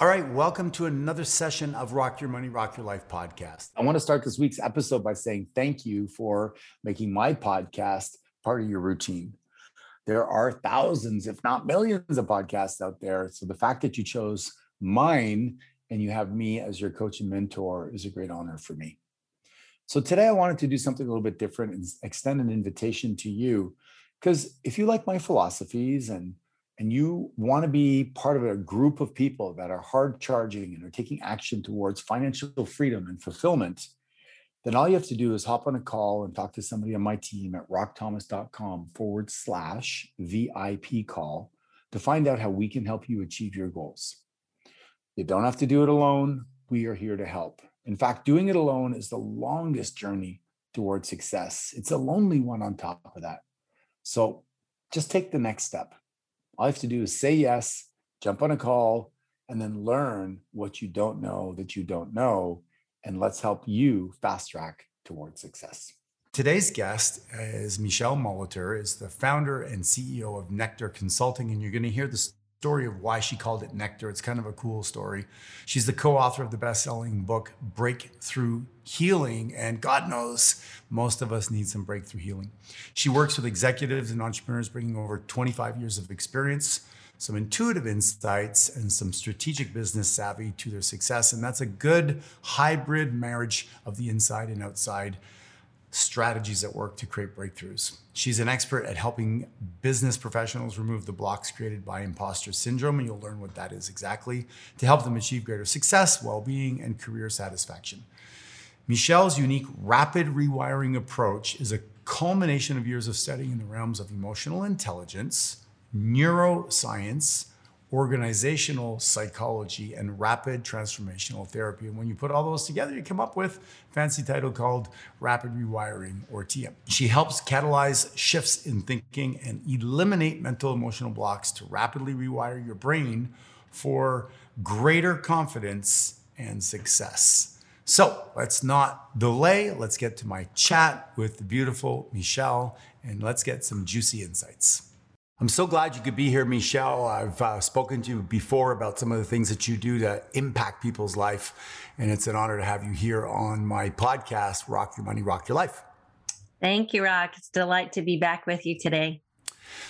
All right, welcome to another session of Rock Your Money, Rock Your Life podcast. I want to start this week's episode by saying thank you for making my podcast part of your routine. There are thousands, if not millions, of podcasts out there. So the fact that you chose mine and you have me as your coach and mentor is a great honor for me. So today I wanted to do something a little bit different and extend an invitation to you. Because if you like my philosophies and and you want to be part of a group of people that are hard charging and are taking action towards financial freedom and fulfillment, then all you have to do is hop on a call and talk to somebody on my team at rockthomas.com forward slash VIP call to find out how we can help you achieve your goals. You don't have to do it alone. We are here to help. In fact, doing it alone is the longest journey towards success. It's a lonely one on top of that. So just take the next step all you have to do is say yes, jump on a call, and then learn what you don't know that you don't know. And let's help you fast track towards success. Today's guest is Michelle Molitor, is the founder and CEO of Nectar Consulting, and you're going to hear the story of why she called it Nectar. It's kind of a cool story. She's the co-author of the best-selling book Breakthrough Healing, and God knows most of us need some breakthrough healing. She works with executives and entrepreneurs bringing over 25 years of experience, some intuitive insights, and some strategic business savvy to their success. And that's a good hybrid marriage of the inside and outside strategies at work to create breakthroughs. She's an expert at helping business professionals remove the blocks created by imposter syndrome, and you'll learn what that is exactly to help them achieve greater success, well being, and career satisfaction. Michelle's unique rapid rewiring approach is a culmination of years of studying in the realms of emotional intelligence, neuroscience, organizational psychology and rapid transformational therapy. And when you put all those together, you come up with fancy title called rapid rewiring or TM. She helps catalyze shifts in thinking and eliminate mental emotional blocks to rapidly rewire your brain for greater confidence and success. So let's not delay. Let's get to my chat with the beautiful Michelle and let's get some juicy insights. I'm so glad you could be here, Michelle. I've uh, spoken to you before about some of the things that you do to impact people's life. And it's an honor to have you here on my podcast, Rock Your Money, Rock Your Life. Thank you, Rock. It's a delight to be back with you today.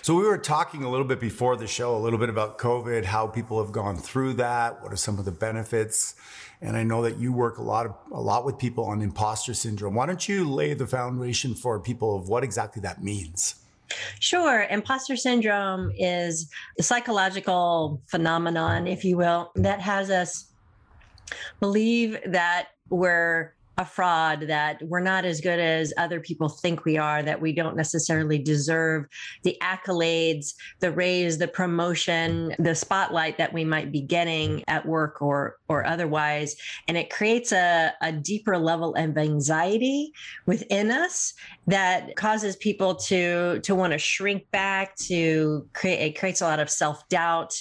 So we were talking a little bit before the show, a little bit about COVID, how people have gone through that, what are some of the benefits. And I know that you work a lot of, a lot with people on imposter syndrome. Why don't you lay the foundation for people of what exactly that means? Sure. Imposter syndrome is a psychological phenomenon, if you will, that has us believe that we're a fraud, that we're not as good as other people think we are, that we don't necessarily deserve the accolades, the raise, the promotion, the spotlight that we might be getting at work or or otherwise. And it creates a, a deeper level of anxiety within us that causes people to to want to shrink back, to create it creates a lot of self-doubt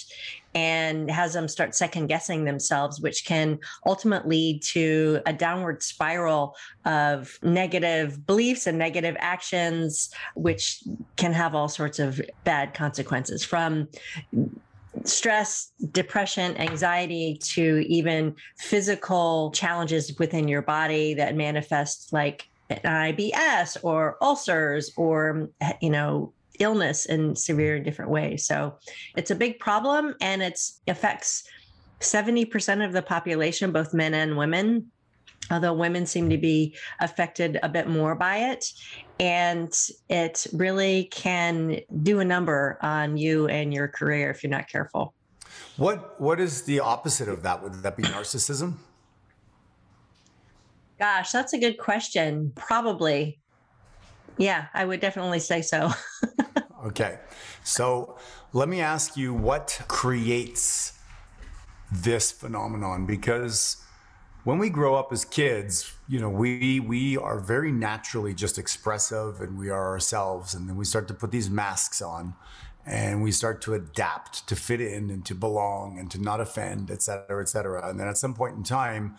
and has them start second guessing themselves, which can ultimately lead to a downward spiral of negative beliefs and negative actions, which can have all sorts of bad consequences from stress, depression, anxiety to even physical challenges within your body that manifest like IBS or ulcers or you know illness in severe and different ways. So it's a big problem and it affects 70% of the population, both men and women, although women seem to be affected a bit more by it. And it really can do a number on you and your career if you're not careful. What what is the opposite of that? Would that be narcissism? Gosh, that's a good question. Probably. Yeah, I would definitely say so. okay. So let me ask you what creates this phenomenon because when we grow up as kids, you know, we we are very naturally just expressive and we are ourselves, and then we start to put these masks on, and we start to adapt to fit in and to belong and to not offend, et cetera, et cetera. And then at some point in time,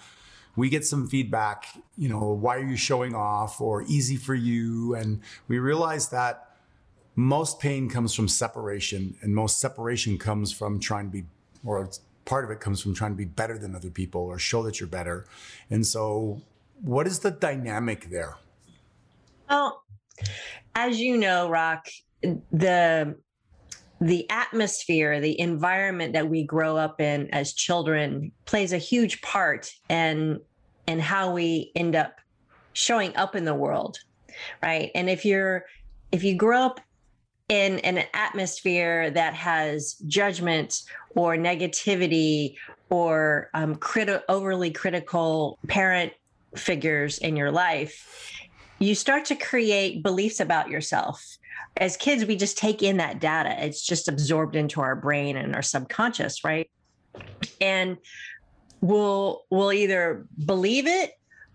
we get some feedback, you know, why are you showing off or easy for you, and we realize that most pain comes from separation, and most separation comes from trying to be or part of it comes from trying to be better than other people or show that you're better. And so, what is the dynamic there? Well, as you know, Rock, the the atmosphere, the environment that we grow up in as children plays a huge part in in how we end up showing up in the world. Right. And if you're if you grow up in, in an atmosphere that has judgment or negativity or um, criti- overly critical parent figures in your life, you start to create beliefs about yourself. As kids, we just take in that data. It's just absorbed into our brain and our subconscious, right? And we'll we'll either believe it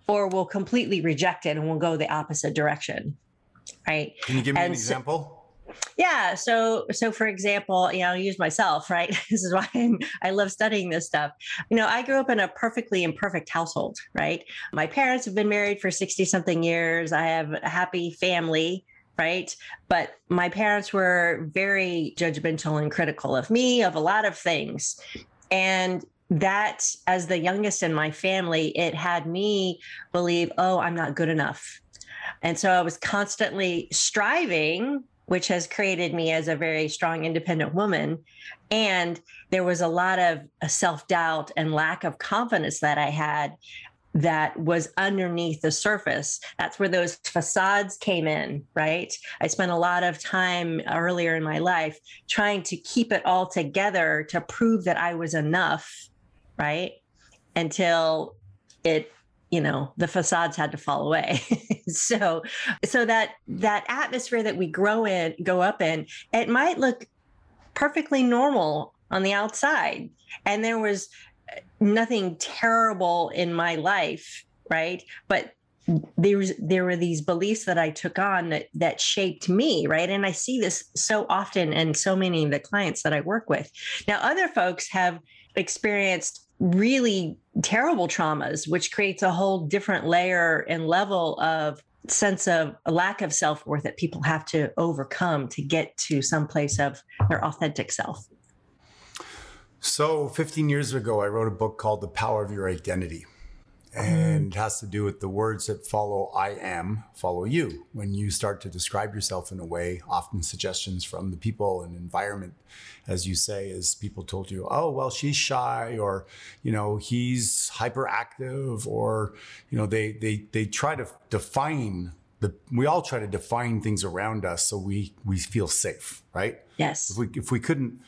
or we'll completely reject it and we'll go the opposite direction. Right. Can you give me and an example? Yeah. So, so for example, you know, I'll use myself, right? this is why I'm, I love studying this stuff. You know, I grew up in a perfectly imperfect household, right? My parents have been married for 60 something years. I have a happy family, right? But my parents were very judgmental and critical of me, of a lot of things. And that, as the youngest in my family, it had me believe, oh, I'm not good enough. And so I was constantly striving which has created me as a very strong, independent woman. And there was a lot of uh, self doubt and lack of confidence that I had that was underneath the surface. That's where those facades came in, right? I spent a lot of time earlier in my life trying to keep it all together to prove that I was enough, right? Until it you know the facades had to fall away so so that that atmosphere that we grow in go up in it might look perfectly normal on the outside and there was uh, nothing terrible in my life right but there was there were these beliefs that I took on that that shaped me, right? And I see this so often and so many of the clients that I work with. Now, other folks have experienced really terrible traumas, which creates a whole different layer and level of sense of a lack of self worth that people have to overcome to get to some place of their authentic self. So, 15 years ago, I wrote a book called The Power of Your Identity and mm. has to do with the words that follow I am, follow you. When you start to describe yourself in a way, often suggestions from the people and environment, as you say, as people told you, oh, well, she's shy, or, you know, he's hyperactive, or, you know, they, they, they try to define the, we all try to define things around us so we, we feel safe, right? Yes. If we, if we couldn't,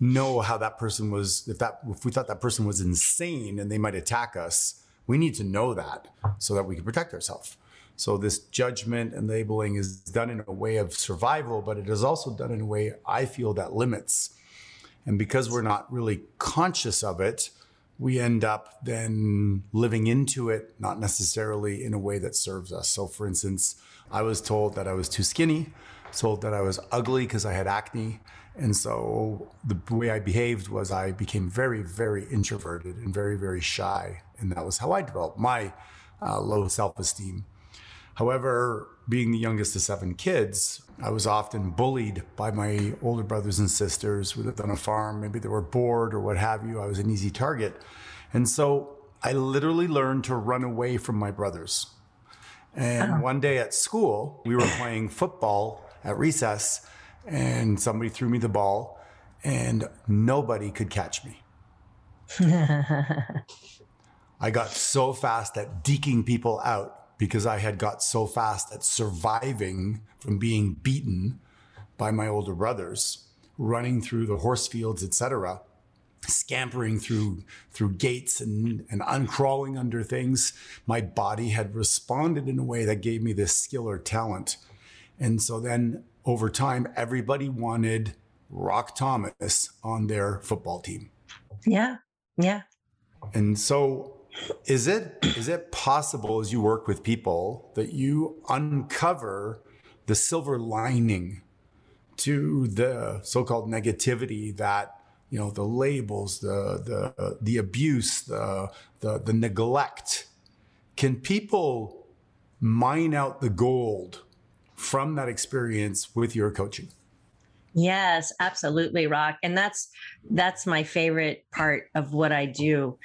know how that person was if that if we thought that person was insane and they might attack us we need to know that so that we can protect ourselves. So this judgment and labeling is done in a way of survival, but it is also done in a way I feel that limits. And because we're not really conscious of it, we end up then living into it, not necessarily in a way that serves us. So, for instance, I was told that I was too skinny, told that I was ugly because I had acne. And so the way I behaved was I became very, very introverted and very, very shy. And that was how I developed my uh, low self esteem. However, being the youngest of seven kids, I was often bullied by my older brothers and sisters who lived on a farm. Maybe they were bored or what have you. I was an easy target. And so I literally learned to run away from my brothers. And uh-huh. one day at school, we were playing football at recess and somebody threw me the ball and nobody could catch me. I got so fast at deking people out because I had got so fast at surviving from being beaten by my older brothers, running through the horse fields, etc., scampering through through gates and, and uncrawling under things. My body had responded in a way that gave me this skill or talent. And so then over time, everybody wanted Rock Thomas on their football team. Yeah. Yeah. And so is it is it possible as you work with people that you uncover the silver lining to the so-called negativity that you know the labels the the the abuse the the, the neglect can people mine out the gold from that experience with your coaching Yes, absolutely, Rock. And that's that's my favorite part of what I do.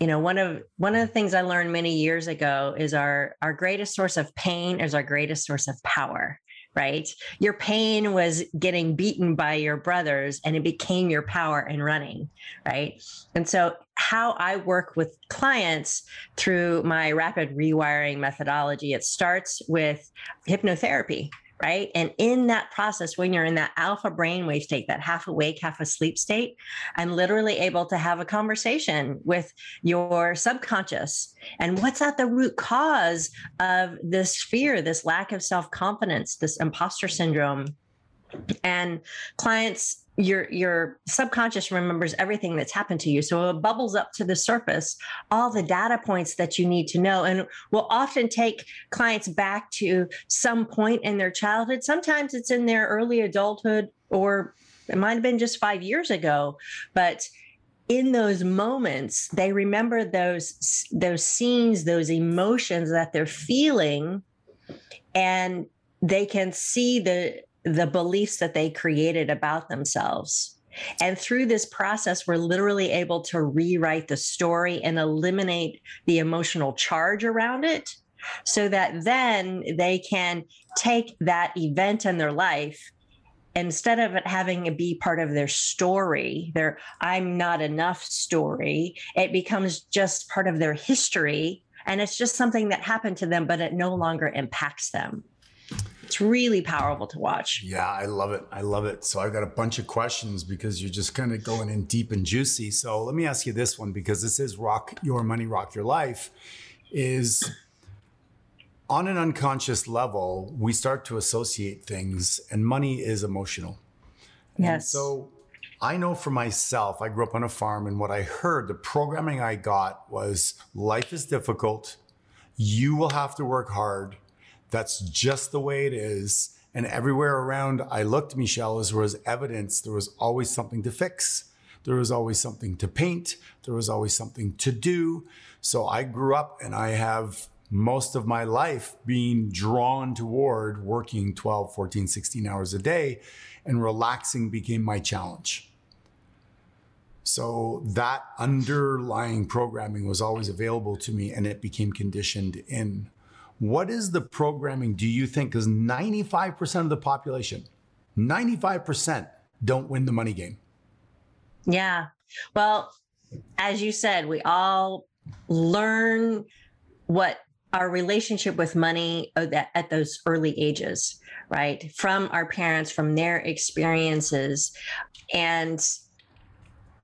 You know, one of one of the things I learned many years ago is our our greatest source of pain is our greatest source of power right? Your pain was getting beaten by your brothers and it became your power in running, right? And so, how I work with clients through my rapid rewiring methodology, it starts with hypnotherapy right? And in that process, when you're in that alpha brainwave state, that half awake, half asleep state, I'm literally able to have a conversation with your subconscious. And what's at the root cause of this fear, this lack of self confidence, this imposter syndrome? And clients your your subconscious remembers everything that's happened to you. So it bubbles up to the surface all the data points that you need to know and will often take clients back to some point in their childhood. Sometimes it's in their early adulthood or it might have been just 5 years ago but in those moments they remember those those scenes those emotions that they're feeling and they can see the the beliefs that they created about themselves. And through this process, we're literally able to rewrite the story and eliminate the emotional charge around it so that then they can take that event in their life instead of it having to be part of their story, their I'm not enough story, it becomes just part of their history. And it's just something that happened to them, but it no longer impacts them. It's really powerful to watch. Yeah, I love it. I love it. So I've got a bunch of questions because you're just kind of going in deep and juicy. So let me ask you this one because this is rock your money, rock your life. Is on an unconscious level, we start to associate things, and money is emotional. Yes. And so I know for myself, I grew up on a farm, and what I heard, the programming I got was life is difficult. You will have to work hard that's just the way it is. And everywhere around I looked, Michelle, as there was evidence, there was always something to fix. There was always something to paint. There was always something to do. So I grew up and I have most of my life being drawn toward working 12, 14, 16 hours a day and relaxing became my challenge. So that underlying programming was always available to me and it became conditioned in. What is the programming do you think? Because 95% of the population, 95% don't win the money game. Yeah. Well, as you said, we all learn what our relationship with money uh, at those early ages, right? From our parents, from their experiences. And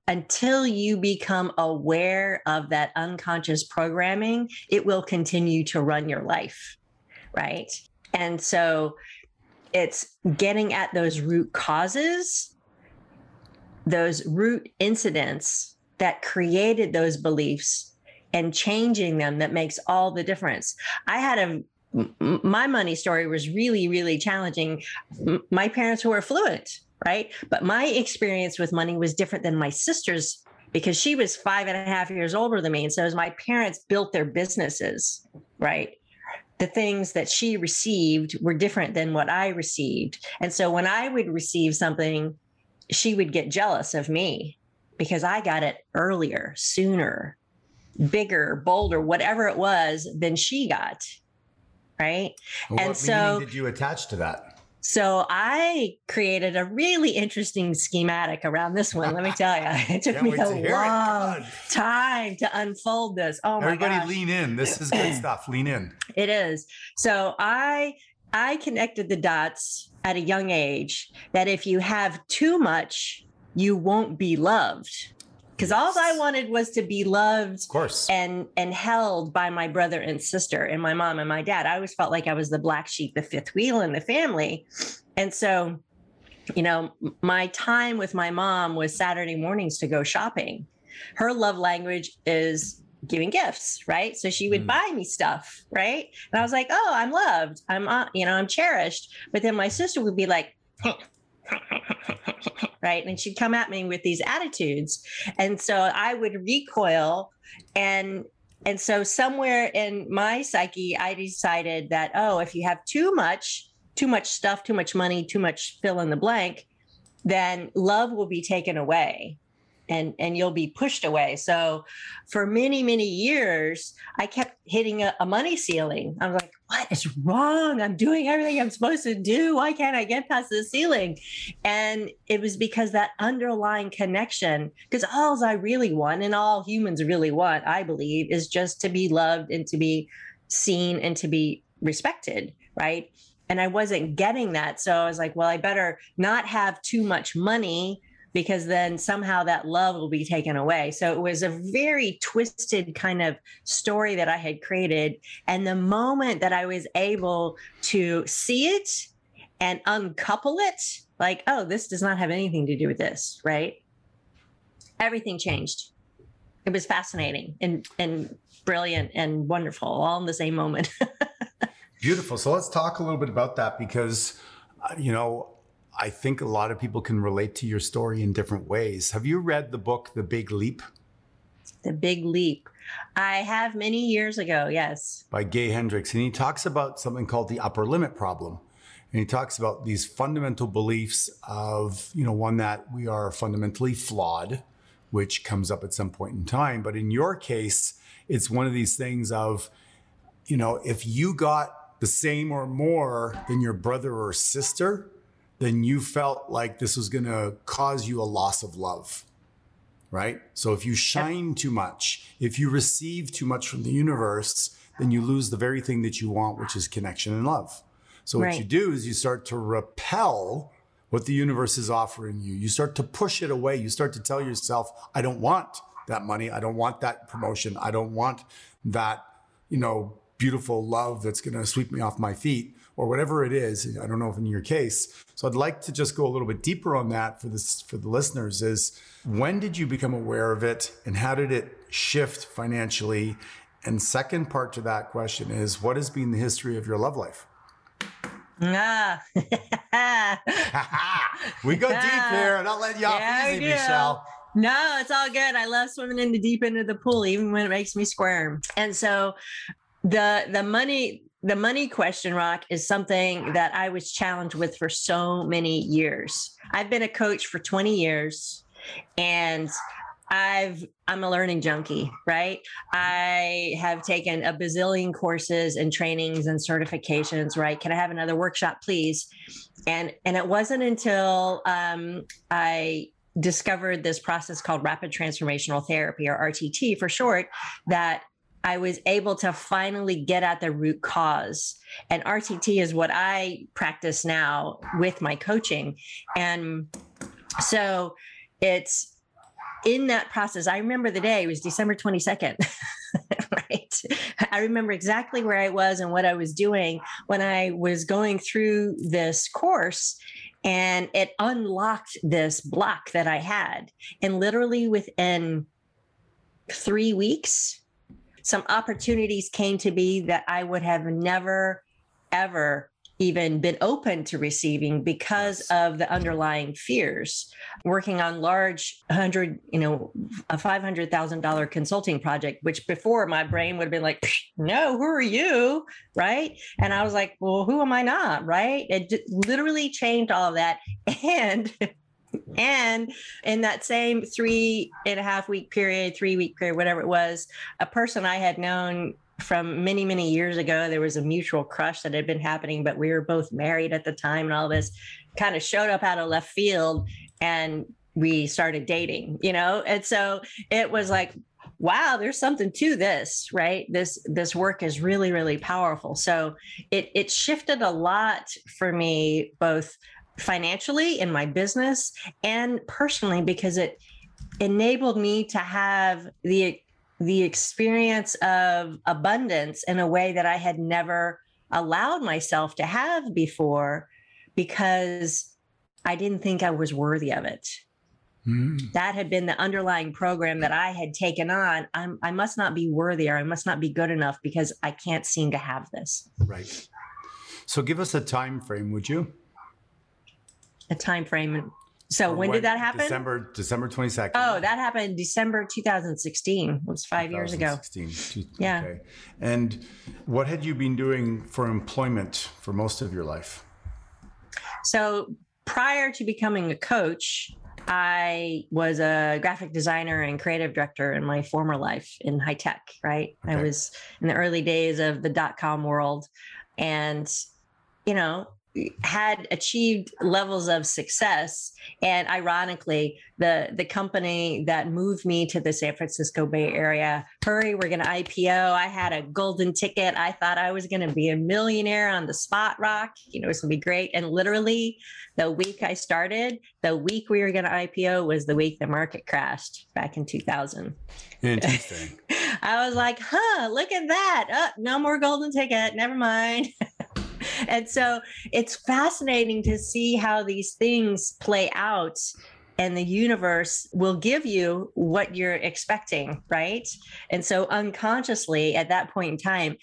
until you become aware of that unconscious programming, it will continue to run your life. Right. And so it's getting at those root causes, those root incidents that created those beliefs and changing them that makes all the difference. I had a my money story was really really challenging. My parents were affluent right? But my experience with money was different than my sister's because she was five and a half years older than me. And so as my parents built their businesses, right? The things that she received were different than what I received. And so when I would receive something, she would get jealous of me because I got it earlier, sooner, bigger, bolder, whatever it was than she got. Right. Well, and so did you attach to that? So I created a really interesting schematic around this one. Let me tell you, it took me a long time to unfold this. Oh my Everybody gosh. lean in. This is good stuff. Lean in. It is. So I I connected the dots at a young age that if you have too much, you won't be loved because all I wanted was to be loved, of course, and and held by my brother and sister and my mom and my dad. I always felt like I was the black sheep, the fifth wheel in the family, and so, you know, my time with my mom was Saturday mornings to go shopping. Her love language is giving gifts, right? So she would mm. buy me stuff, right? And I was like, "Oh, I'm loved. I'm uh, you know, I'm cherished." But then my sister would be like right? And she'd come at me with these attitudes. And so I would recoil and and so somewhere in my psyche I decided that oh, if you have too much, too much stuff, too much money, too much fill in the blank, then love will be taken away and and you'll be pushed away. So for many many years i kept hitting a, a, money ceiling. I was like what is wrong? I'm doing everything i'm supposed to do. Why can't i get past the ceiling? And it was because that underlying connection because all i really want and all humans really want i believe is just to be loved and to be seen and to be respected right? And i wasn't getting that. So i was like well i better not have too much money because then somehow that love will be taken away. So it was a very twisted kind of story that I had created. And the moment that I was able to see it and uncouple it, like, oh, this does not have anything to do with this, right? Everything changed. It was fascinating and and brilliant and wonderful all in the same moment. Beautiful. So let's talk a little bit about that because, uh, you know, I think a lot of people can relate to your story in different ways. Have you read the book, The Big Leap? The Big Leap. I have many years ago, yes. By Gay Hendricks. And he talks about something called the upper limit problem. And he talks about these fundamental beliefs of, you know, one that we are fundamentally flawed, which comes up at some point in time. But in your case, it's one of these things of, you know, if you got the same or more than your brother or sister, then you felt like this was going to cause you a loss of love. Right. So if you shine too much, if you receive too much from the universe, then you lose the very thing that you want, which is connection and love. So what right. you do is you start to repel what the universe is offering you. You start to push it away. You start to tell yourself, I don't want that money. I don't want that promotion. I don't want that, you know, beautiful love that's going to sweep me off my feet or whatever it is. I don't know if in your case. So I'd like to just go a little bit deeper on that for this for the listeners is when did you become aware of it and how did it shift financially? And second part to that question is what has been the history of your love life? Ah. we go deep here. and I'm not letting you off yeah, easy, Michelle. No, it's all good. I love swimming in the deep end of the pool, even when it makes me squirm. And so the the money the money question, Rock, is something that I was challenged with for so many years. I've been a coach for 20 years and I've I'm a learning junkie, right? I have taken a bazillion courses and trainings and certifications, right? Can I have another workshop, please? And and it wasn't until um, I discovered this process called rapid transformational therapy or RTT for short that I was able to finally get at the root cause. And RTT is what I practice now with my coaching. And so it's in that process. I remember the day, it was December 22nd. right. I remember exactly where I was and what I was doing when I was going through this course and it unlocked this block that I had. And literally within three weeks, some opportunities came to me that I would have never, ever even been open to receiving because of the underlying fears. Working on large hundred, you know, a five hundred thousand dollar consulting project, which before my brain would have been like, "No, who are you?" Right? And I was like, "Well, who am I not?" Right? It literally changed all of that, and and in that same three and a half week period, three week period, whatever it was, a person I had known from many, many years ago, there was a mutual crush that had been happening, but we were both married at the time and all this kind of showed up out of left field and we started dating, you know? And so it was like, wow there's something to this right this this work is really really powerful so it it shifted a lot for me both financially in my business and personally because it enabled me to have the the experience of abundance in a way that I had never allowed myself to have before because I didn't think I was worthy of it. Mm. That had been the underlying program that I had taken on. I'm, I must not be worthy or I must not be good enough because I can't seem to have this. Right. So give us a time frame, would you? A time frame. So when, when, did that happen? December December 22nd. Oh, that happened December 2016. It was 5 years ago. Yeah. Okay. And what had you been doing for employment for most of your life? So prior to becoming a coach, I was a graphic designer and creative director in my former life in high tech, right? Okay. I was in the early days of the dot com world. And, you know, had achieved levels of success. And ironically the the company that moved me to the San Francisco Bay Area hurry we're going to IPO I had a golden ticket. I thought I was going to be a millionaire on the spot rock. You know it's going to be great. And literally the week I started the week we were going to IPO was the week the market crashed back in 2000 interesting. I was like huh look at that. Oh, no more golden ticket. Never mind and so it's fascinating to see how these things play out and the universe will give you what you're expecting right? And so unconsciously at that point in time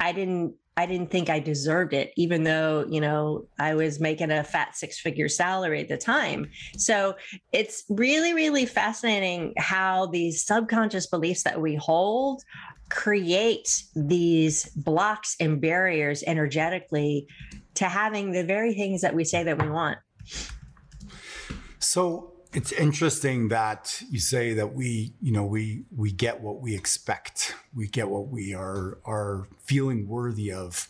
i didn't i didn't think i deserved it even though you know i was making a fat six figure salary at the time so it's really really fascinating how these subconscious beliefs that we hold create these blocks and barriers energetically to having the very things that we say that we want. So it's interesting that you say that we, you know, we we get what we expect. We get what we are are feeling worthy of.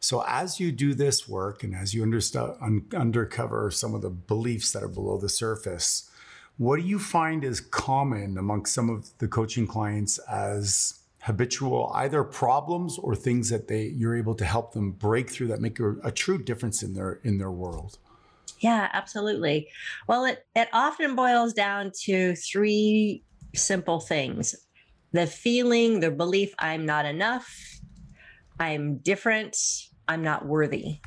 So as you do this work and as you understand un, undercover some of the beliefs that are below the surface, what do you find is common amongst some of the coaching clients as habitual either problems or things that they you're able to help them break through that make a, a true difference in their in their world yeah absolutely well it it often boils down to three simple things the feeling the belief i'm not enough i'm different i'm not worthy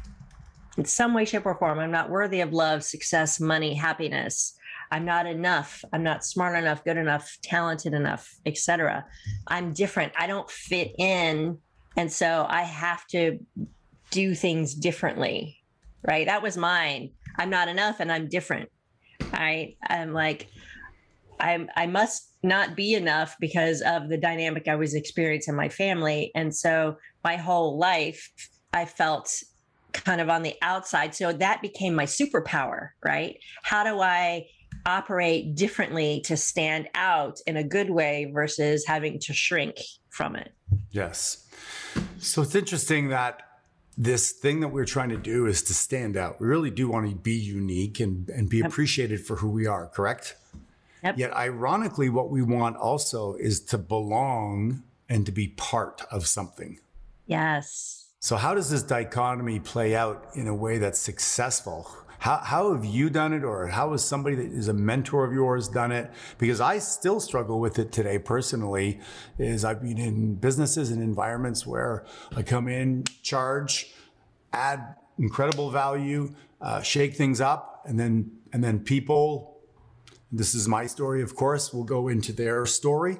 in some way shape or form i'm not worthy of love success money happiness I'm not enough. I'm not smart enough, good enough, talented enough, etc. I'm different. I don't fit in. And so I have to do things differently. Right. That was mine. I'm not enough and I'm different. I I'm like I'm I must not be enough because of the dynamic I was experiencing in my family. And so my whole life I felt kind of on the outside. So that became my superpower, right? How do I operate differently to stand out in a good way versus having to shrink from it. Yes. So it's interesting that this thing that we're trying to do is to stand out. We really do want to be unique and, and be appreciated for who we are, correct? Yep. Yet, ironically, what we want also is to belong and to be part of something. Yes. So, how does this dichotomy play out in a way that's successful? How, how have you done it, or how has somebody that is a mentor of yours done it? Because I still struggle with it today personally. Is I've been in businesses and environments where I come in, charge, add incredible value, uh, shake things up, and then and then people. This is my story, of course. Will go into their story,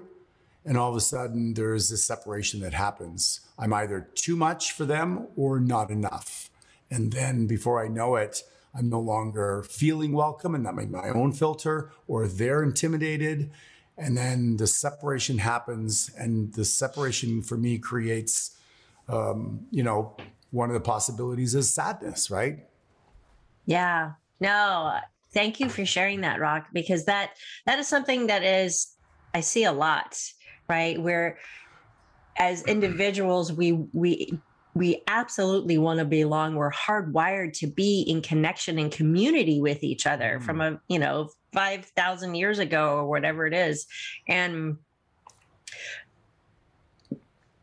and all of a sudden there's this separation that happens. I'm either too much for them or not enough, and then before I know it I'm no longer feeling welcome and not my, my own filter, or they're intimidated. And then the separation happens, and the separation for me creates, um, you know, one of the possibilities is sadness, right? Yeah. No, thank you for sharing that, Rock, because that that is something that is I see a lot, right? Where as individuals we we we absolutely want to belong. We're hardwired to be in connection and community with each other mm. from a you know 5000 years ago or whatever it is. And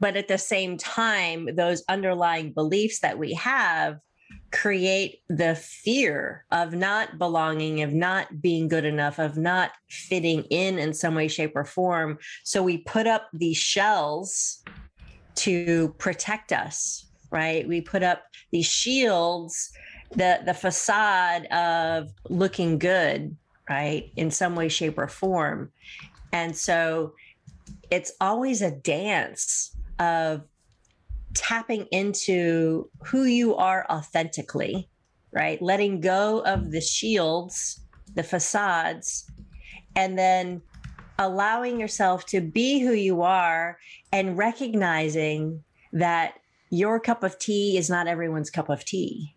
but at the same time those underlying beliefs that we have create the fear of not belonging of not being good enough of not fitting in in some way shape or form. So we put up these shells to protect us right we put up these shields the the facade of looking good right? In some way, shape, or form. And so it's always a dance of tapping into who you are authentically, right? Letting go of the shields, the facades, and then allowing yourself to be who you are and recognizing that your cup of tea is not everyone's cup of tea,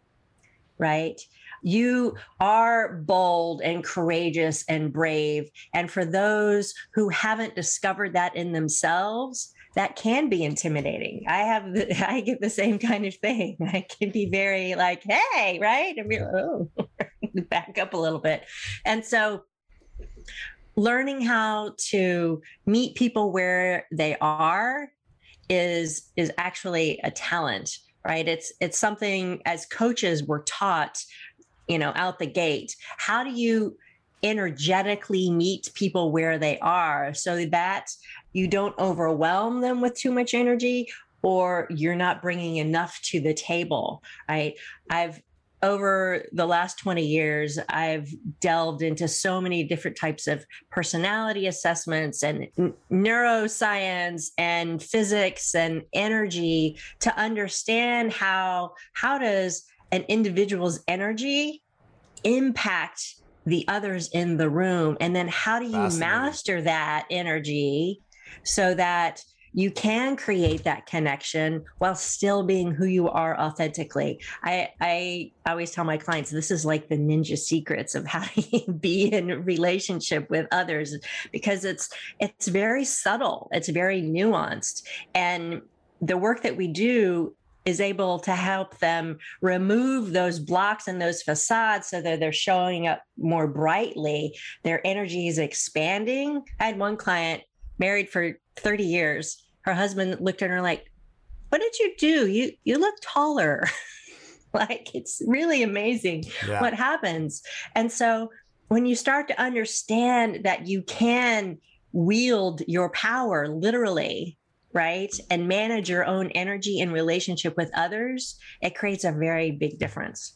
right? You are bold and courageous and brave. And for those who haven't discovered that in themselves, that can be intimidating. I have, the, I get the same kind of thing. I can be very like, hey, right? And be like, oh, back up a little bit. And so, learning how to meet people where they are is is actually a talent right? It's it's something as coaches we're taught you know out the gate how do you energetically meet people where they are so that you don't overwhelm them with too much energy or you're not bringing enough to the table right? I've over the last 20 years, I've delved into so many different types of personality assessments and n- neuroscience and physics and energy to understand how how does an individual's energy impact the others in the room? And then how do you master that energy so that you can create that connection while still being who you are authentically. I, I always tell my clients this is like the ninja secrets of how to be in relationship with others because it's it's very subtle, it's very nuanced. And the work that we do is able to help them remove those blocks and those facades so that they're showing up more brightly. Their energy is expanding. I had one client married for 30 years. Her husband looked at her like, "What did you do? You you look taller." like it's really amazing yeah. what happens. And so when you start to understand that you can wield your power literally right and manage your own energy in relationship with others it creates a very big difference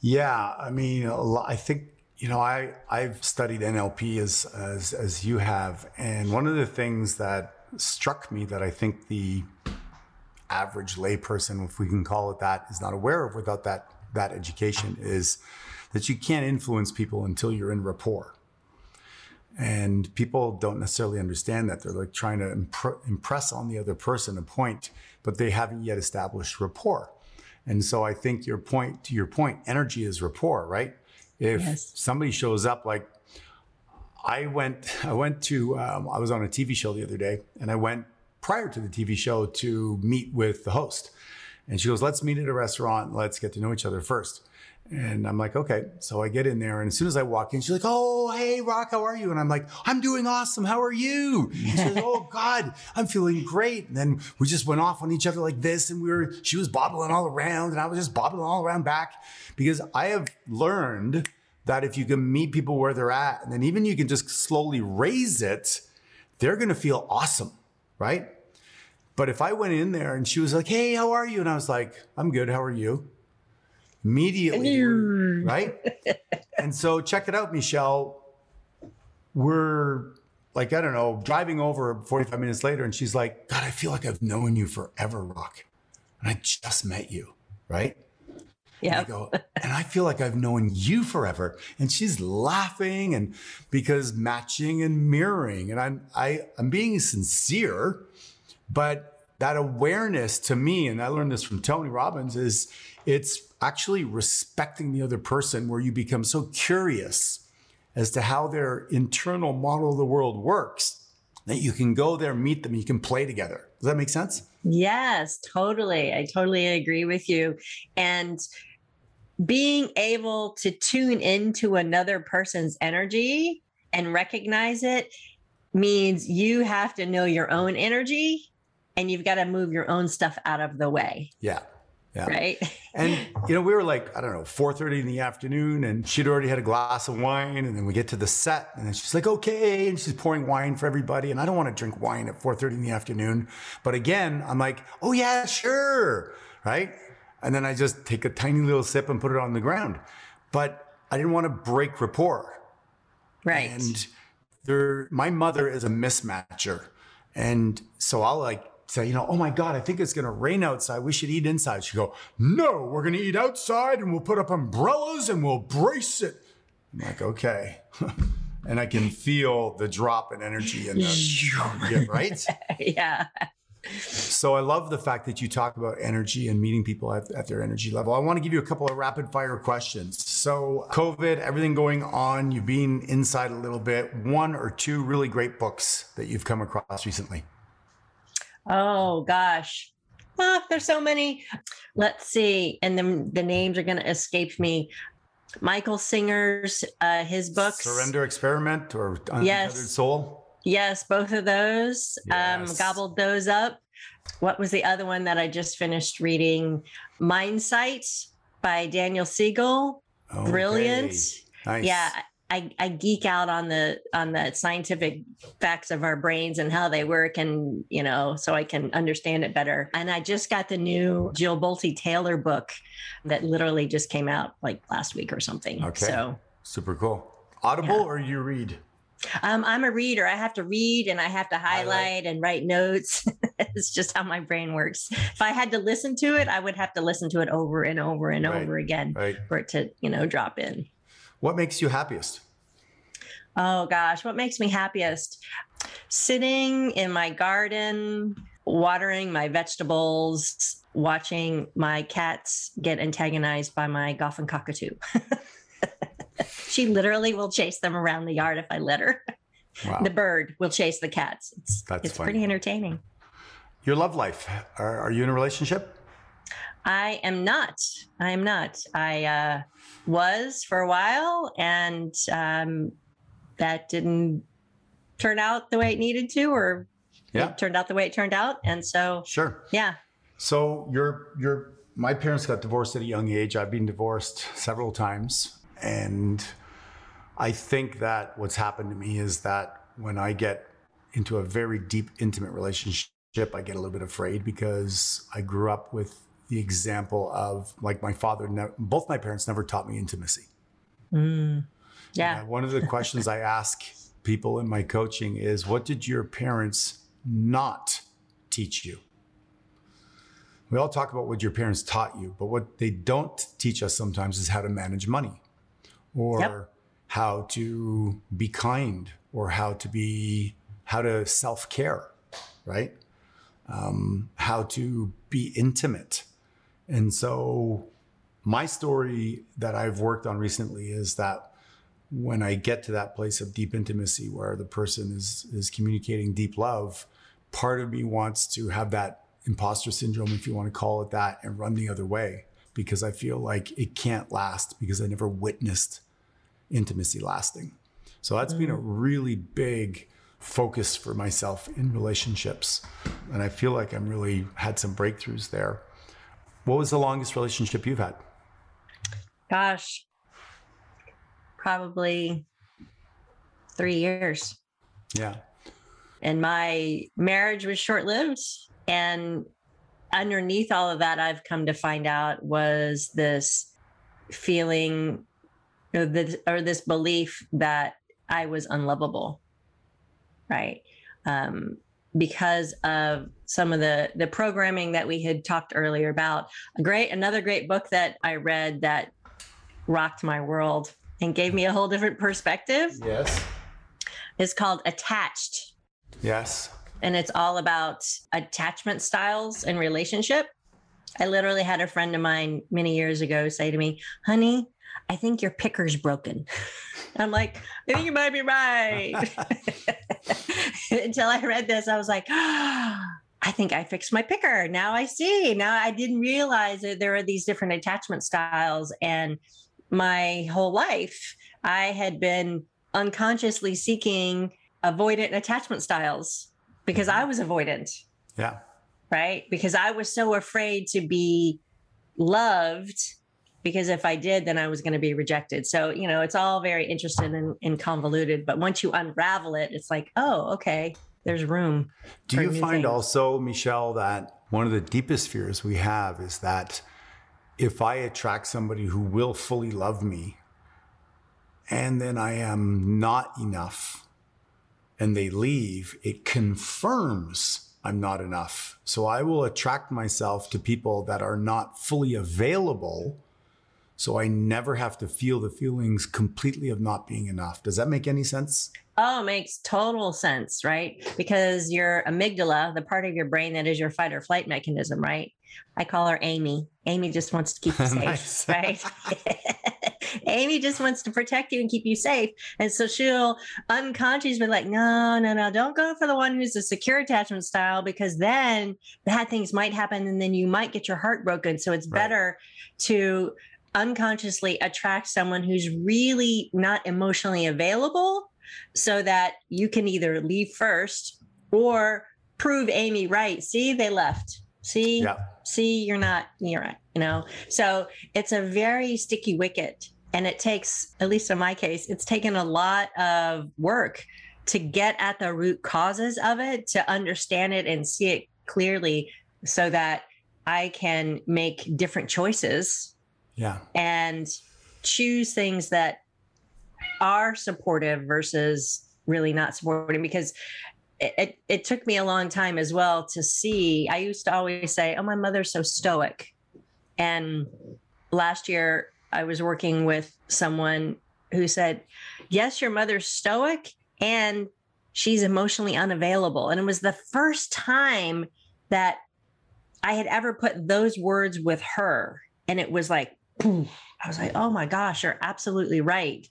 yeah i mean i think you know, I I've studied NLP as as as you have, and one of the things that struck me that I think the average layperson, if we can call it that, is not aware of without that that education is that you can't influence people until you're in rapport. And people don't necessarily understand that. They're like trying to imp- impress on the other person a point, but they haven't yet established rapport. And so I think your point, to your point, energy is rapport, right? If yes. somebody shows up, like I went, I went to, um, I was on a TV show the other day, and I went prior to the TV show to meet with the host, and she goes, "Let's meet at a restaurant. Let's get to know each other first. And I'm like, okay. So I get in there, and as soon as I walk in, she's like, "Oh, hey, Rock, how are you?" And I'm like, "I'm doing awesome. How are you?" She says, "Oh God, I'm feeling great." And then we just went off on each other like this, and we were. She was bobbling all around, and I was just bobbling all around back because I have learned that if you can meet people where they're at, and then even you can just slowly raise it, they're going to feel awesome, right? But if I went in there and she was like, "Hey, how are you?" and I was like, "I'm good. How are you?" Immediately, right? and so check it out, Michelle. We're like, I don't know, driving over 45 minutes later, and she's like, God, I feel like I've known you forever, Rock. And I just met you, right? Yeah. I go, and I feel like I've known you forever. And she's laughing and because matching and mirroring. And I'm I, I'm being sincere, but that awareness to me, and I learned this from Tony Robbins, is it's actually respecting the other person where you become so curious as to how their internal model of the world works that you can go there, meet them, you can play together. Does that make sense? Yes, totally. I totally agree with you. And being able to tune into another person's energy and recognize it means you have to know your own energy and you've got to move your own stuff out of the way. Yeah. Yeah. Right. and you know, we were like, I don't know, 4:30 in the afternoon, and she'd already had a glass of wine. And then we get to the set, and then she's like, okay, and she's pouring wine for everybody. And I don't want to drink wine at 4:30 in the afternoon. But again, I'm like, oh yeah, sure. Right. And then I just take a tiny little sip and put it on the ground. But I didn't want to break rapport. Right. And there, my mother is a mismatcher. And so I'll like say, you know, oh my God, I think it's going to rain outside. We should eat inside. She go, no, we're going to eat outside and we'll put up umbrellas and we'll brace it. I'm like, okay. and I can feel the drop in energy and the, yeah, right? yeah. So I love the fact that you talk about energy and meeting people at, at, their energy level. I want to give you a couple of rapid fire questions. So COVID, everything going on, you've been inside a little bit. One or two really great books that you've come across recently. Oh gosh. Oh, there's so many. Let's see. And then the names are going to escape me. Michael Singer's uh, his books Surrender Experiment or Untethered yes. Soul. Yes, both of those. Um, yes. Um, gobbled those up. What was the other one that I just finished reading? Mindsight by Daniel Siegel. Okay. Brilliant. Nice. Yeah, I, I geek out on the on the scientific facts of our brains and how they work and you know so I can understand it better. And I just got the new Jill Bolte Taylor book that literally just came out like last week or something. Okay. So super cool. Audible yeah. or you read? Um, I'm a reader. I have to read and I have to highlight, highlight. and write notes. it's just how my brain works. If I had to listen to it, I would have to listen to it over and over and right. over again right. for it to, you know, drop in. What makes you happiest? Oh gosh, what makes me happiest? Sitting in my garden, watering my vegetables, watching my cats get antagonized by my Goffin cockatoo. she literally will chase them around the yard if I let her. Wow. The bird will chase the cats. It's, That's it's pretty entertaining. Your love life. Are, are, you in a relationship? I am not. I am not. I uh, was for a while, and um, that didn't turn out the way it needed to, or yeah. it turned out the way it turned out. And so, sure, yeah. So you're you're my parents got divorced at a young age. I've been divorced several times, and I think that what's happened to me is that when I get into a very deep, intimate relationship, I get a little bit afraid because I grew up with the example of like my father. Ne- both my parents never taught me intimacy. Mm. Yeah. one of the questions I ask people in my coaching is what did your parents not teach you? We all talk about what your parents taught you, but what they don't teach us sometimes is how to manage money or yep. how to be kind or how to be, how to self care, right? Um, how to be intimate. And so, my story that I've worked on recently is that when I get to that place of deep intimacy where the person is is communicating deep love, part of me wants to have that imposter syndrome, if you want to call it that, and run the other way because I feel like it can't last because I never witnessed intimacy lasting. So that's been a mm. really big focus for myself in relationships. And I feel like I'm really had some breakthroughs there. What was the longest relationship you've had? Gosh, probably three years. Yeah. And my marriage was short lived. And underneath all of that, I've come to find out was this feeling or this, or this belief that I was unlovable. Right. Um, because of some of the the programming that we had talked earlier about a great another great book that i read that rocked my world and gave me a whole different perspective. Yes. Is called Attached. Yes. And it's all about attachment styles and relationship. I literally had a friend of mine many years ago say to me, honey, I think your picker's broken. I'm like, I think you might be right. Until I read this, I was like, oh, I think I fixed my picker. Now I see. Now I didn't realize that there are these different attachment styles. And my whole life, I had been unconsciously seeking avoidant attachment styles because mm-hmm. I was avoidant. Yeah. Right. Because I was so afraid to be loved because if I did, then I was going to be rejected. So, you know, it's all very interesting and, and, convoluted. But once you unravel it, it's like, oh, okay, there's room. Do you find things. also, Michelle, that one of the deepest fears we have is that if I attract somebody who will fully love me, and then I am not enough and they leave, it confirms I'm not enough. So I will attract myself to people that are not fully available. So I never have to feel the feelings completely of not being enough. Does that make any sense? Oh, makes total sense, right? Because your amygdala, the part of your brain that is your fight or flight mechanism, right? I call her Amy. Amy just wants to keep you safe, right? Amy just wants to protect you and keep you safe. And so she'll unconsciously be like, no, no, no, don't go for the one who's a secure attachment style because then bad things might happen and then you might get your heart broken. So it's right. better to unconsciously attract someone who's really not emotionally available so that you can either leave first or prove Amy right. See, they left. See, yeah. see, you're not, you're right. You know, so it's a very sticky wicket. And it takes, at least in my case, it's taken a lot of work to get at the root causes of it, to understand it and see it clearly so that I can make different choices. Yeah. And choose things that are supportive versus really not supporting because it, it, it took me a long time as well to see. I used to always say, Oh, my mother's so stoic. And last year, I was working with someone who said, Yes, your mother's stoic and she's emotionally unavailable. And it was the first time that I had ever put those words with her. And it was like, I was like, oh my gosh, you're absolutely right.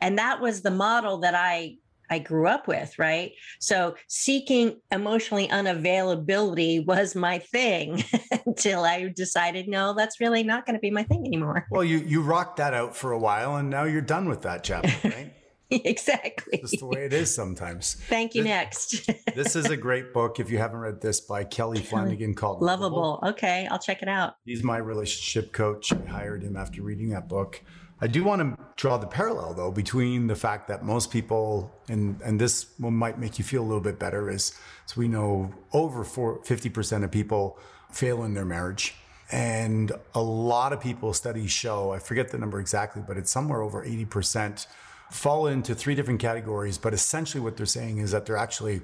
And that was the model that I I grew up with, right? So seeking emotionally unavailability was my thing until I decided, no, that's really not going to be my thing anymore. Well, you you rocked that out for a while, and now you're done with that chapter, right? exactly. That's the way it is sometimes. Thank you. This, next. this is a great book. If you haven't read this by Kelly Flanagan called Lovable. Lovable. Okay, I'll check it out. He's my relationship coach. I hired him after reading that book. I do want to draw the parallel though between the fact that most people, and and this one might make you feel a little bit better, is so we know over 50% of people fail in their marriage. And a lot of people studies show, I forget the number exactly, but it's somewhere over 80% fall into three different categories. But essentially what they're saying is that they're actually,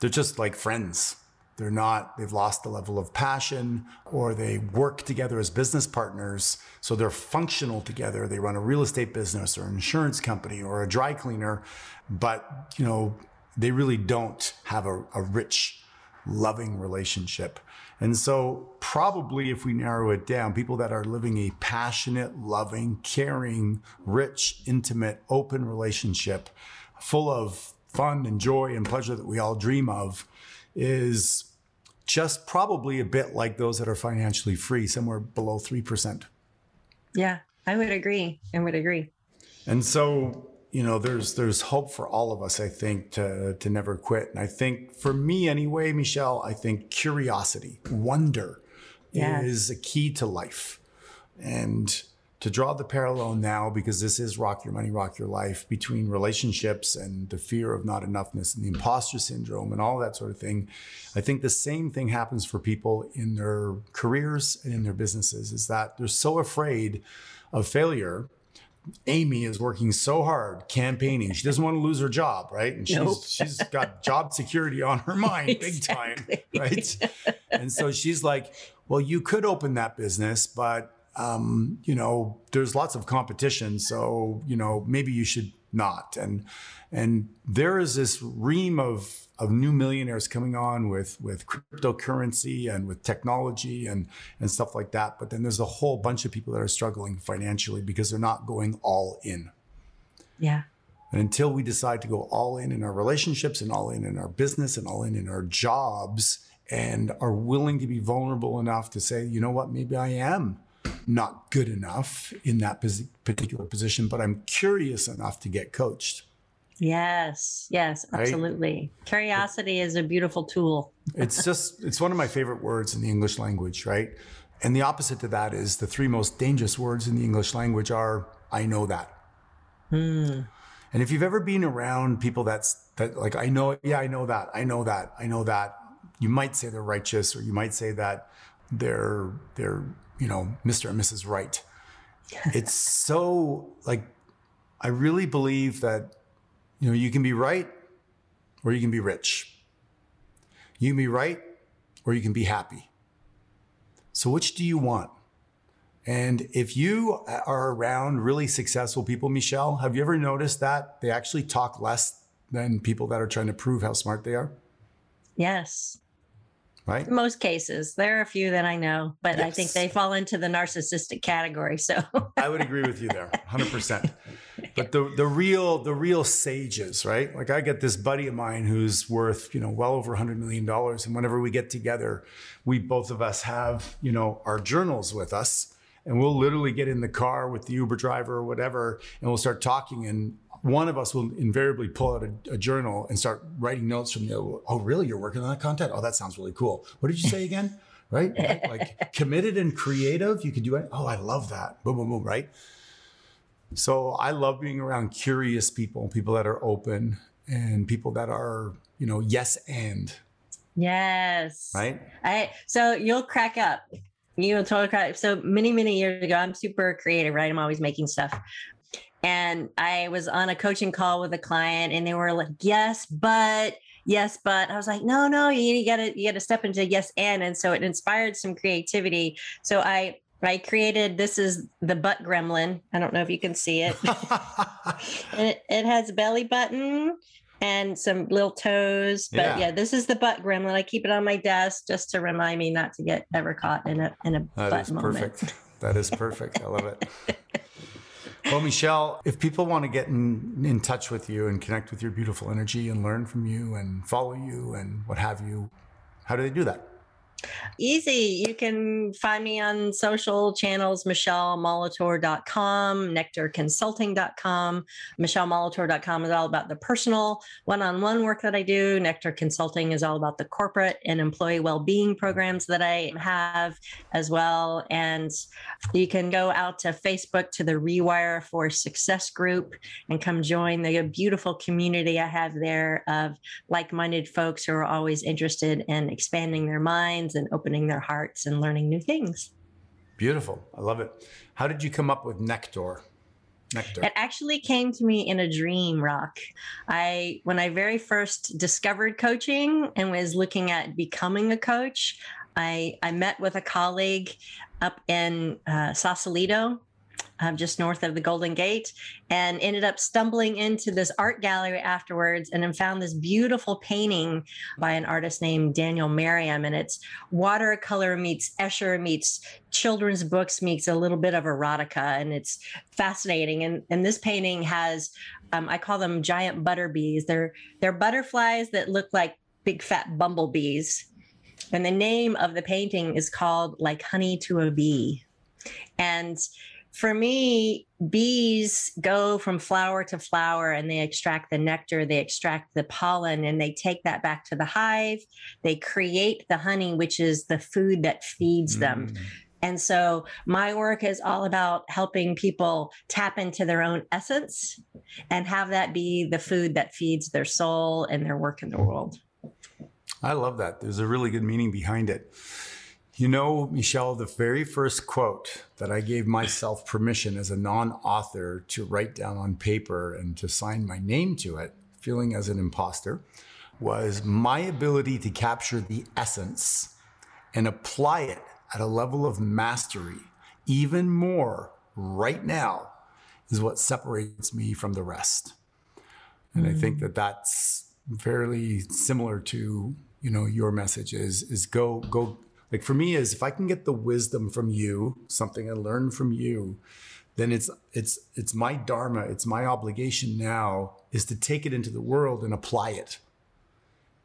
they're just like friends they're not, they've lost the level of passion, or they work together as business partners. So they're functional together. They run a real estate business or an insurance company or a dry cleaner, but, you know, they really don't have a, a rich, loving relationship. And so, probably if we narrow it down, people that are living a passionate, loving, caring, rich, intimate, open relationship full of fun and joy and pleasure that we all dream of is just probably a bit like those that are financially free, somewhere below 3%. Yeah, I would agree. I would agree. And so, you know, there's there's hope for all of us, I think, to to never quit. And I think for me anyway, Michelle, I think curiosity, wonder yes. is a key to life. And to draw the parallel now, because this is Rock Your Money, Rock Your Life, between relationships and the fear of not enoughness and the imposter syndrome and all that sort of thing, I think the same thing happens for people in their careers and in their businesses is that they're so afraid of failure. Amy is working so hard campaigning. She doesn't want to lose her job, right? And she's nope. she's got job security on her mind exactly. big time, right? and so she's like, "Well, you could open that business, but um, you know, there's lots of competition, so you know maybe you should not. And and there is this ream of of new millionaires coming on with with cryptocurrency and with technology and and stuff like that. But then there's a whole bunch of people that are struggling financially because they're not going all in. Yeah. And until we decide to go all in in our relationships and all in in our business and all in in our jobs and are willing to be vulnerable enough to say, you know what, maybe I am not good enough in that particular position, but I'm curious enough to get coached. Yes, yes, absolutely. Right? Curiosity is a beautiful tool. it's just, it's one of my favorite words in the English language, right? And the opposite to that is the three most dangerous words in the English language are, I know that. Hmm. And if you've ever been around people that's, that like, I know, yeah, I know that, I know that, I know that, you might say they're righteous or you might say that they're, they're, you know, Mr. and Mrs. Right. it's so like I really believe that you know you can be right or you can be rich. You can be right or you can be happy. So which do you want? And if you are around really successful people, Michelle, have you ever noticed that they actually talk less than people that are trying to prove how smart they are? Yes right? Most cases, there are a few that I know, but yes. I think they fall into the narcissistic category. So I would agree with you there, hundred percent. But the the real the real sages, right? Like I get this buddy of mine who's worth you know well over hundred million dollars, and whenever we get together, we both of us have you know our journals with us. And we'll literally get in the car with the Uber driver or whatever, and we'll start talking. And one of us will invariably pull out a, a, journal and start writing notes from the oh really? You're working on that content? Oh that sounds really cool. What did you say again? Right? Like, like committed and creative? You can do it oh i love that. Boom boom boom right? So i love being around curious people people that are open and people that are you know yes and. Yes. Right? I so you'll crack up. You will totally crack so many many years ago i'm super creative right? I'm always making stuff and I was on a coaching call with a client and they were like, yes, but yes, but I was like, no, no, you, you gotta, you gotta step into yes and. And so it inspired some creativity. So I, I created, this is the butt gremlin. I don't know if you can see it. it, it has a belly button and some little toes. But yeah. yeah. this is the butt gremlin. I keep it on my desk just to remind me not to get ever caught in a in a that butt moment. perfect. That is perfect. I love it. Well, Michelle, if people want to get in, in touch with you and connect with your beautiful energy and learn from you and follow you and what have you, how do they do that? Easy. You can find me on social channels, michellemolitor.com, nectarconsulting.com. Michellemolitor.com is all about the personal one on one work that I do. Nectar Consulting is all about the corporate and employee well being programs that I have as well. And you can go out to Facebook to the Rewire for Success group and come join the beautiful community I have there of like minded folks who are always interested in expanding their minds minds and opening their hearts and learning new things. Beautiful. I love it. How did you come up with Nectar? Nectar. It actually came to me in a dream, Rock. I when I very first discovered coaching and was looking at becoming a coach, I I met with a colleague up in uh, Sausalito um, just north of the Golden Gate, and ended up stumbling into this art gallery afterwards and then found this beautiful painting by an artist named Daniel Merriam. And it's watercolor meets Escher meets children's books meets a little bit of erotica. And it's fascinating. And, and this painting has, um, I call them giant butterbees. They're, they're butterflies that look like big fat bumblebees. And the name of the painting is called Like Honey to a Bee. And for me, bees go from flower to flower and they extract the nectar, they extract the pollen, and they take that back to the hive. They create the honey, which is the food that feeds them. Mm. And so my work is all about helping people tap into their own essence and have that be the food that feeds their soul and their work in the world. I love that. There's a really good meaning behind it. You know, Michelle, the very first quote that I gave myself permission as a non author to write down on paper and to sign my name to it, feeling as an imposter, was my ability to capture the essence and apply it at a level of mastery, even more right now, is what separates me from the rest. And mm. I think that that's fairly similar to you know your message is is go go like for me is if I can get the wisdom from you, something I learned from you, then it's it's it's my dharma, it's my obligation now is to take it into the world and apply it.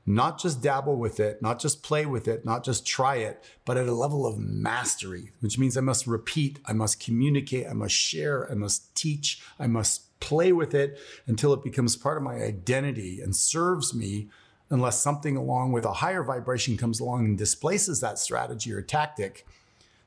Not just dabble with it, not just play with it, not just try it, but at a level of mastery, which means I must repeat, I must communicate, I must share, I must teach, I must play with it until it becomes part of my identity and serves me unless something along with a higher vibration comes along and displaces that strategy or tactic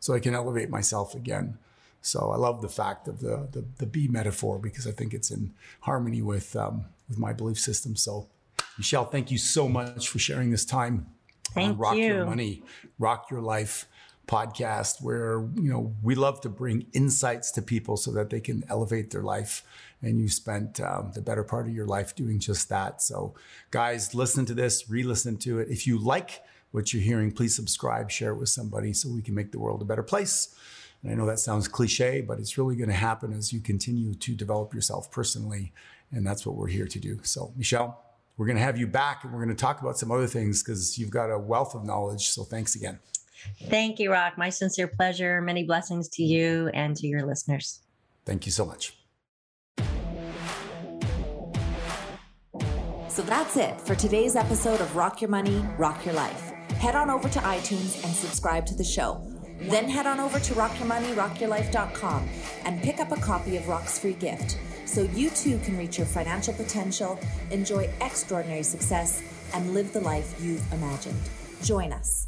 so I can elevate myself again. So I love the fact of the the, the bee metaphor because I think it's in harmony with um, with my belief system. So Michelle, thank you so much for sharing this time thank Rock you. Your Money, Rock Your Life podcast where you know we love to bring insights to people so that they can elevate their life. And you spent um, the better part of your life doing just that. So guys listen to this re-listen to it. If you like what you're hearing please subscribe share it with somebody so we can make the world a better place. And i know that sounds cliche but it's really going to happen as you continue to develop yourself personally. And that's what we're here to do. So michelle we're going to have you back and we're going to talk about some other things because you've got a wealth of knowledge. So thanks again Thank you, Rock. My sincere pleasure. Many blessings to you and to your listeners. Thank you so much. So that's it for today's episode of Rock Your Money, Rock Your Life. Head on over to iTunes and subscribe to the show. Then head on over to rockyourmoneyrockyourlife.com and pick up a copy of Rock's free gift so you too can reach your financial potential, enjoy extraordinary success, and live the life you've imagined. Join us